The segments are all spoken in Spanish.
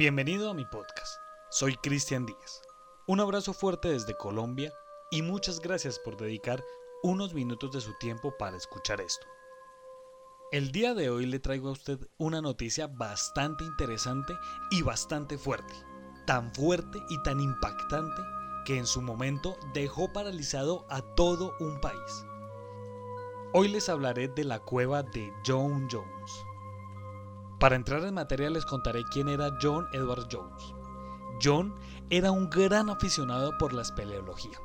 Bienvenido a mi podcast. Soy Cristian Díaz. Un abrazo fuerte desde Colombia y muchas gracias por dedicar unos minutos de su tiempo para escuchar esto. El día de hoy le traigo a usted una noticia bastante interesante y bastante fuerte. Tan fuerte y tan impactante que en su momento dejó paralizado a todo un país. Hoy les hablaré de la cueva de John Jones. Para entrar en materia les contaré quién era John Edward Jones. John era un gran aficionado por la espeleología.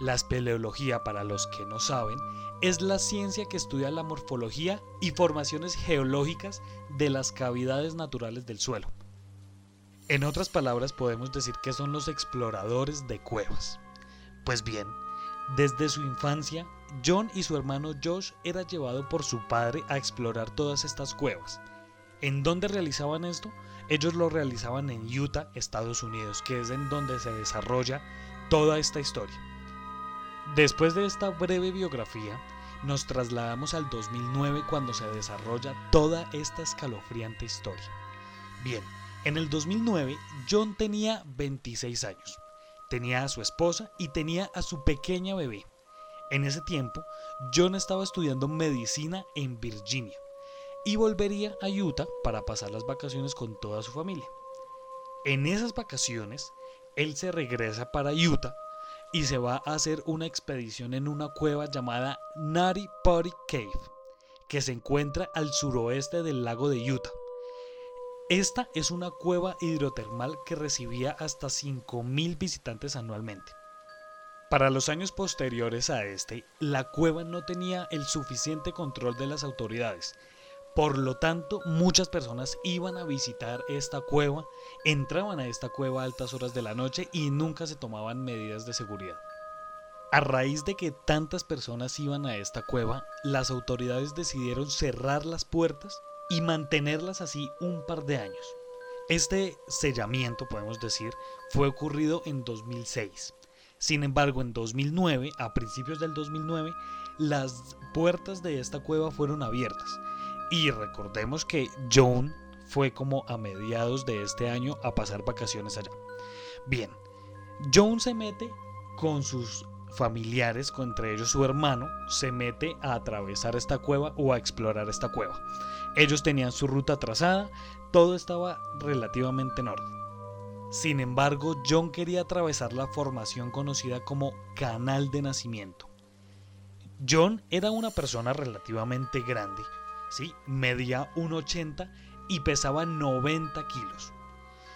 La espeleología, para los que no saben, es la ciencia que estudia la morfología y formaciones geológicas de las cavidades naturales del suelo. En otras palabras, podemos decir que son los exploradores de cuevas. Pues bien, desde su infancia, John y su hermano Josh era llevado por su padre a explorar todas estas cuevas ¿En dónde realizaban esto? Ellos lo realizaban en Utah, Estados Unidos, que es en donde se desarrolla toda esta historia. Después de esta breve biografía, nos trasladamos al 2009 cuando se desarrolla toda esta escalofriante historia. Bien, en el 2009 John tenía 26 años, tenía a su esposa y tenía a su pequeña bebé. En ese tiempo, John estaba estudiando medicina en Virginia y volvería a Utah para pasar las vacaciones con toda su familia. En esas vacaciones, él se regresa para Utah y se va a hacer una expedición en una cueva llamada Nari Cave, que se encuentra al suroeste del lago de Utah. Esta es una cueva hidrotermal que recibía hasta 5.000 visitantes anualmente. Para los años posteriores a este, la cueva no tenía el suficiente control de las autoridades por lo tanto, muchas personas iban a visitar esta cueva, entraban a esta cueva a altas horas de la noche y nunca se tomaban medidas de seguridad. A raíz de que tantas personas iban a esta cueva, las autoridades decidieron cerrar las puertas y mantenerlas así un par de años. Este sellamiento, podemos decir, fue ocurrido en 2006. Sin embargo, en 2009, a principios del 2009, las puertas de esta cueva fueron abiertas y recordemos que John fue como a mediados de este año a pasar vacaciones allá. Bien, John se mete con sus familiares, entre ellos su hermano, se mete a atravesar esta cueva o a explorar esta cueva. Ellos tenían su ruta trazada, todo estaba relativamente en orden. Sin embargo, John quería atravesar la formación conocida como Canal de Nacimiento. John era una persona relativamente grande, ¿sí? Medía 1,80 y pesaba 90 kilos.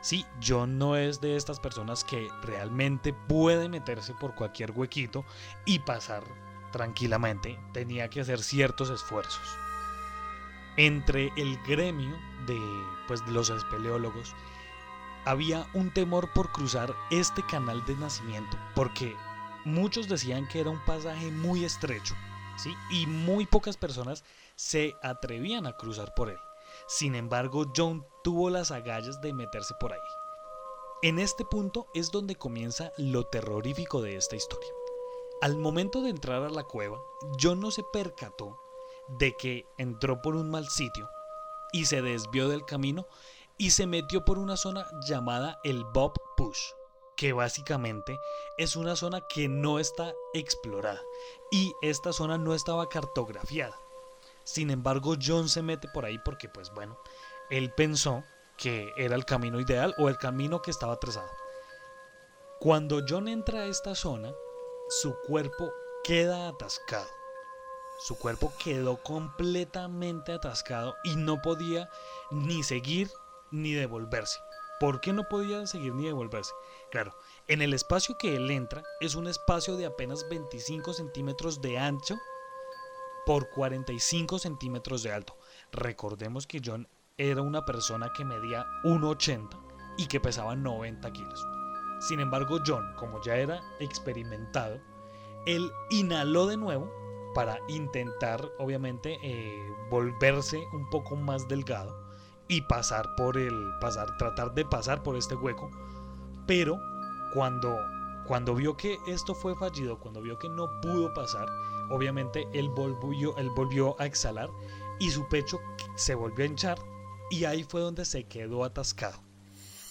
Sí, John no es de estas personas que realmente puede meterse por cualquier huequito y pasar tranquilamente. Tenía que hacer ciertos esfuerzos. Entre el gremio de, pues, de los espeleólogos había un temor por cruzar este canal de nacimiento, porque muchos decían que era un pasaje muy estrecho, Y muy pocas personas se atrevían a cruzar por él. Sin embargo, John tuvo las agallas de meterse por ahí. En este punto es donde comienza lo terrorífico de esta historia. Al momento de entrar a la cueva, John no se percató de que entró por un mal sitio y se desvió del camino y se metió por una zona llamada el Bob Push, que básicamente es una zona que no está explorada y esta zona no estaba cartografiada. Sin embargo, John se mete por ahí porque, pues bueno, él pensó que era el camino ideal o el camino que estaba trazado. Cuando John entra a esta zona, su cuerpo queda atascado. Su cuerpo quedó completamente atascado y no podía ni seguir ni devolverse. ¿Por qué no podía seguir ni devolverse? Claro, en el espacio que él entra es un espacio de apenas 25 centímetros de ancho por 45 centímetros de alto. Recordemos que John era una persona que medía 1,80 y que pesaba 90 kilos. Sin embargo, John, como ya era experimentado, él inhaló de nuevo para intentar, obviamente, eh, volverse un poco más delgado y pasar por el, pasar, tratar de pasar por este hueco. Pero cuando, cuando vio que esto fue fallido, cuando vio que no pudo pasar, obviamente él volvió, él volvió a exhalar y su pecho se volvió a hinchar y ahí fue donde se quedó atascado.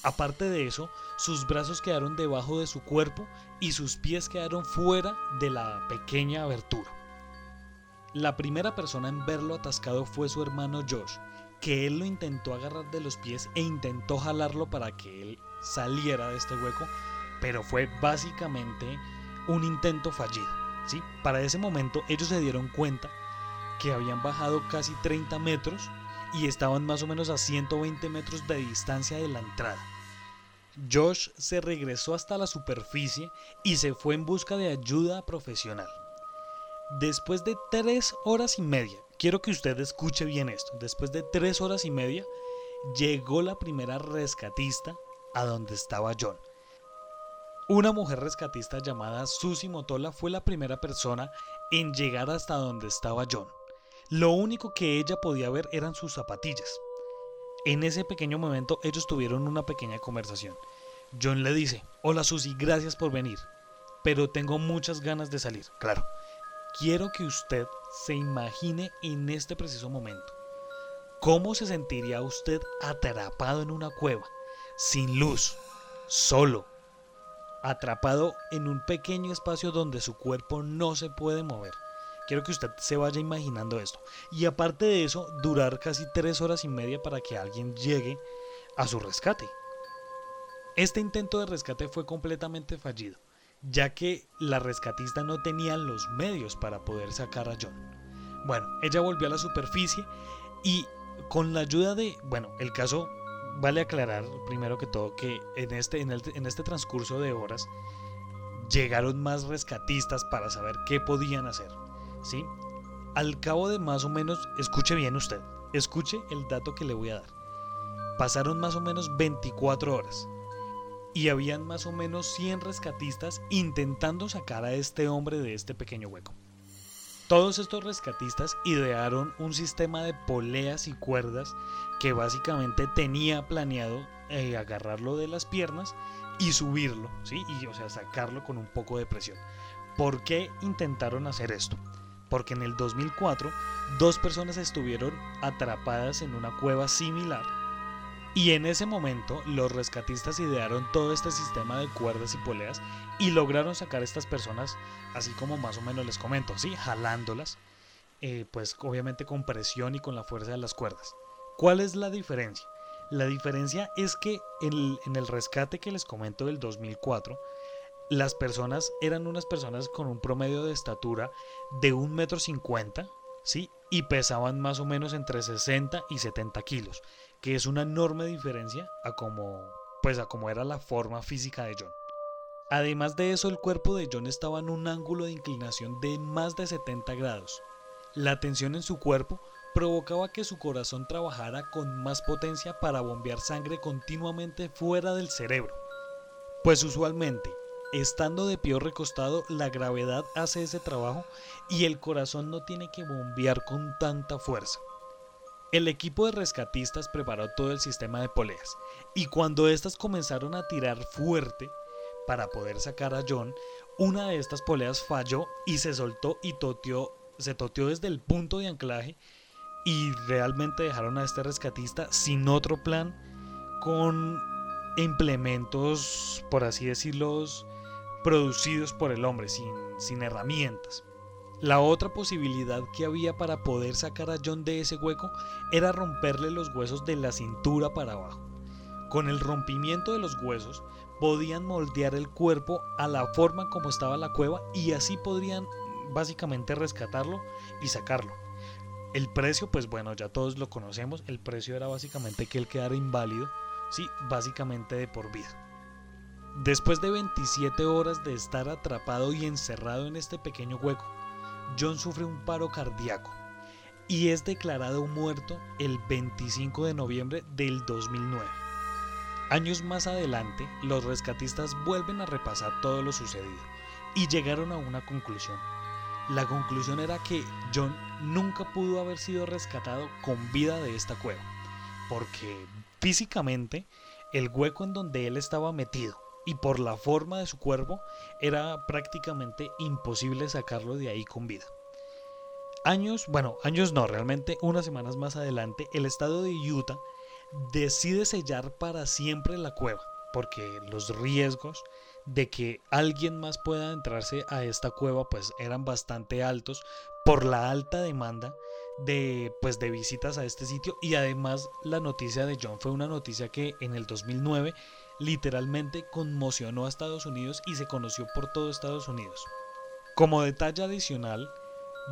Aparte de eso, sus brazos quedaron debajo de su cuerpo y sus pies quedaron fuera de la pequeña abertura. La primera persona en verlo atascado fue su hermano Josh, que él lo intentó agarrar de los pies e intentó jalarlo para que él saliera de este hueco, pero fue básicamente un intento fallido. ¿sí? Para ese momento ellos se dieron cuenta que habían bajado casi 30 metros y estaban más o menos a 120 metros de distancia de la entrada. Josh se regresó hasta la superficie y se fue en busca de ayuda profesional. Después de tres horas y media, quiero que usted escuche bien esto, después de tres horas y media, llegó la primera rescatista a donde estaba John. Una mujer rescatista llamada Susie Motola fue la primera persona en llegar hasta donde estaba John. Lo único que ella podía ver eran sus zapatillas. En ese pequeño momento ellos tuvieron una pequeña conversación. John le dice, hola Susie, gracias por venir, pero tengo muchas ganas de salir. Claro, quiero que usted se imagine en este preciso momento. ¿Cómo se sentiría usted atrapado en una cueva, sin luz, solo, atrapado en un pequeño espacio donde su cuerpo no se puede mover? Quiero que usted se vaya imaginando esto. Y aparte de eso, durar casi tres horas y media para que alguien llegue a su rescate. Este intento de rescate fue completamente fallido, ya que la rescatista no tenía los medios para poder sacar a John. Bueno, ella volvió a la superficie y con la ayuda de, bueno, el caso vale aclarar primero que todo que en este, en, este transcurso de horas llegaron más rescatistas para saber qué podían hacer. ¿sí? Al cabo de más o menos, escuche bien usted, escuche el dato que le voy a dar. Pasaron más o menos 24 horas y habían más o menos 100 rescatistas intentando sacar a este hombre de este pequeño hueco. Todos estos rescatistas idearon un sistema de poleas y cuerdas que básicamente tenía planeado eh, agarrarlo de las piernas y subirlo, ¿sí? Y o sea, sacarlo con un poco de presión. ¿Por qué intentaron hacer esto? porque en el 2004 dos personas estuvieron atrapadas en una cueva similar y en ese momento los rescatistas idearon todo este sistema de cuerdas y poleas y lograron sacar a estas personas, así como más o menos les comento, ¿sí? jalándolas, eh, pues obviamente con presión y con la fuerza de las cuerdas. ¿Cuál es la diferencia? La diferencia es que en el rescate que les comento del 2004, las personas eran unas personas con un promedio de estatura de un metro cincuenta, ¿sí? Y pesaban más o menos entre 60 y 70 kilos, que es una enorme diferencia a como, pues a como era la forma física de John. Además de eso, el cuerpo de John estaba en un ángulo de inclinación de más de 70 grados. La tensión en su cuerpo provocaba que su corazón trabajara con más potencia para bombear sangre continuamente fuera del cerebro. Pues usualmente Estando de pie recostado, la gravedad hace ese trabajo y el corazón no tiene que bombear con tanta fuerza. El equipo de rescatistas preparó todo el sistema de poleas y cuando éstas comenzaron a tirar fuerte para poder sacar a John, una de estas poleas falló y se soltó y toteó, se toteó desde el punto de anclaje y realmente dejaron a este rescatista sin otro plan con implementos, por así decirlo, producidos por el hombre, sin, sin herramientas. La otra posibilidad que había para poder sacar a John de ese hueco era romperle los huesos de la cintura para abajo. Con el rompimiento de los huesos podían moldear el cuerpo a la forma como estaba la cueva y así podrían básicamente rescatarlo y sacarlo. El precio, pues bueno, ya todos lo conocemos, el precio era básicamente que él quedara inválido, sí, básicamente de por vida. Después de 27 horas de estar atrapado y encerrado en este pequeño hueco, John sufre un paro cardíaco y es declarado muerto el 25 de noviembre del 2009. Años más adelante, los rescatistas vuelven a repasar todo lo sucedido y llegaron a una conclusión. La conclusión era que John nunca pudo haber sido rescatado con vida de esta cueva, porque físicamente el hueco en donde él estaba metido y por la forma de su cuerpo era prácticamente imposible sacarlo de ahí con vida. Años, bueno, años no, realmente unas semanas más adelante, el estado de Utah decide sellar para siempre la cueva, porque los riesgos de que alguien más pueda entrarse a esta cueva pues eran bastante altos por la alta demanda de pues de visitas a este sitio y además la noticia de John fue una noticia que en el 2009 literalmente conmocionó a Estados Unidos y se conoció por todo Estados Unidos. Como detalle adicional,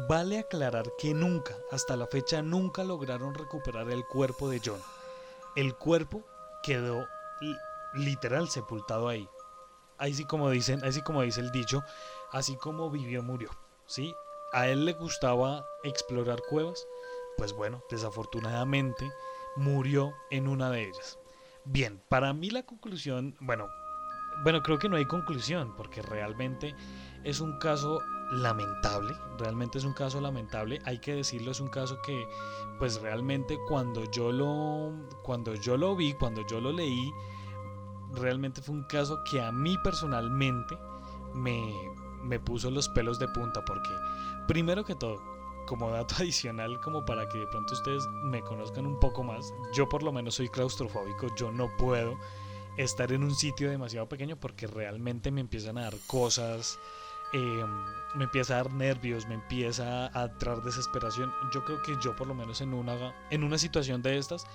vale aclarar que nunca, hasta la fecha nunca lograron recuperar el cuerpo de John. El cuerpo quedó literal sepultado ahí. Así como dicen, así como dice el dicho, así como vivió murió, ¿sí? A él le gustaba explorar cuevas, pues bueno, desafortunadamente murió en una de ellas. Bien, para mí la conclusión, bueno, bueno, creo que no hay conclusión, porque realmente es un caso lamentable, realmente es un caso lamentable, hay que decirlo, es un caso que pues realmente cuando yo lo cuando yo lo vi, cuando yo lo leí, realmente fue un caso que a mí personalmente me, me puso los pelos de punta porque primero que todo, como dato adicional, como para que de pronto ustedes me conozcan un poco más, yo por lo menos soy claustrofóbico, yo no puedo estar en un sitio demasiado pequeño porque realmente me empiezan a dar cosas, em, me empieza a dar nervios, me empieza a traer desesperación. Yo creo que yo por lo menos en una, en una situación de estas,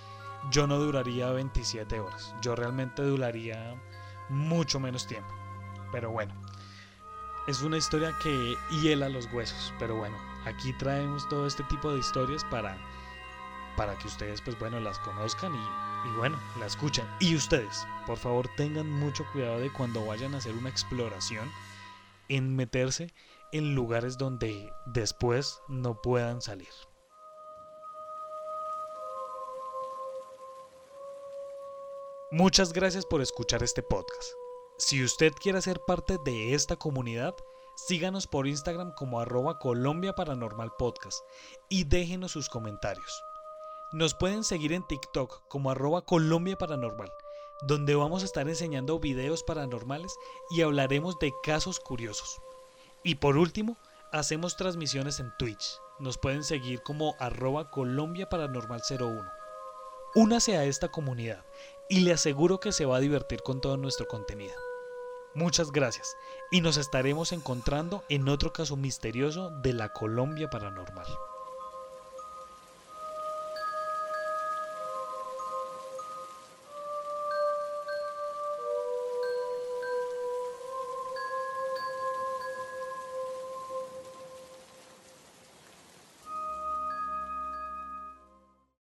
yo no duraría 27 horas, yo realmente duraría mucho menos tiempo. Pero bueno, es una historia que hiela los huesos, pero bueno, aquí traemos todo este tipo de historias para, para que ustedes pues bueno las conozcan y y bueno, la escuchan. Y ustedes, por favor, tengan mucho cuidado de cuando vayan a hacer una exploración en meterse en lugares donde después no puedan salir. Muchas gracias por escuchar este podcast. Si usted quiere ser parte de esta comunidad, síganos por Instagram como arroba Colombia Paranormal Podcast y déjenos sus comentarios. Nos pueden seguir en TikTok como arroba Colombia Paranormal, donde vamos a estar enseñando videos paranormales y hablaremos de casos curiosos. Y por último, hacemos transmisiones en Twitch. Nos pueden seguir como arroba Colombia Paranormal 01. Únase a esta comunidad y le aseguro que se va a divertir con todo nuestro contenido. Muchas gracias y nos estaremos encontrando en otro caso misterioso de la Colombia Paranormal.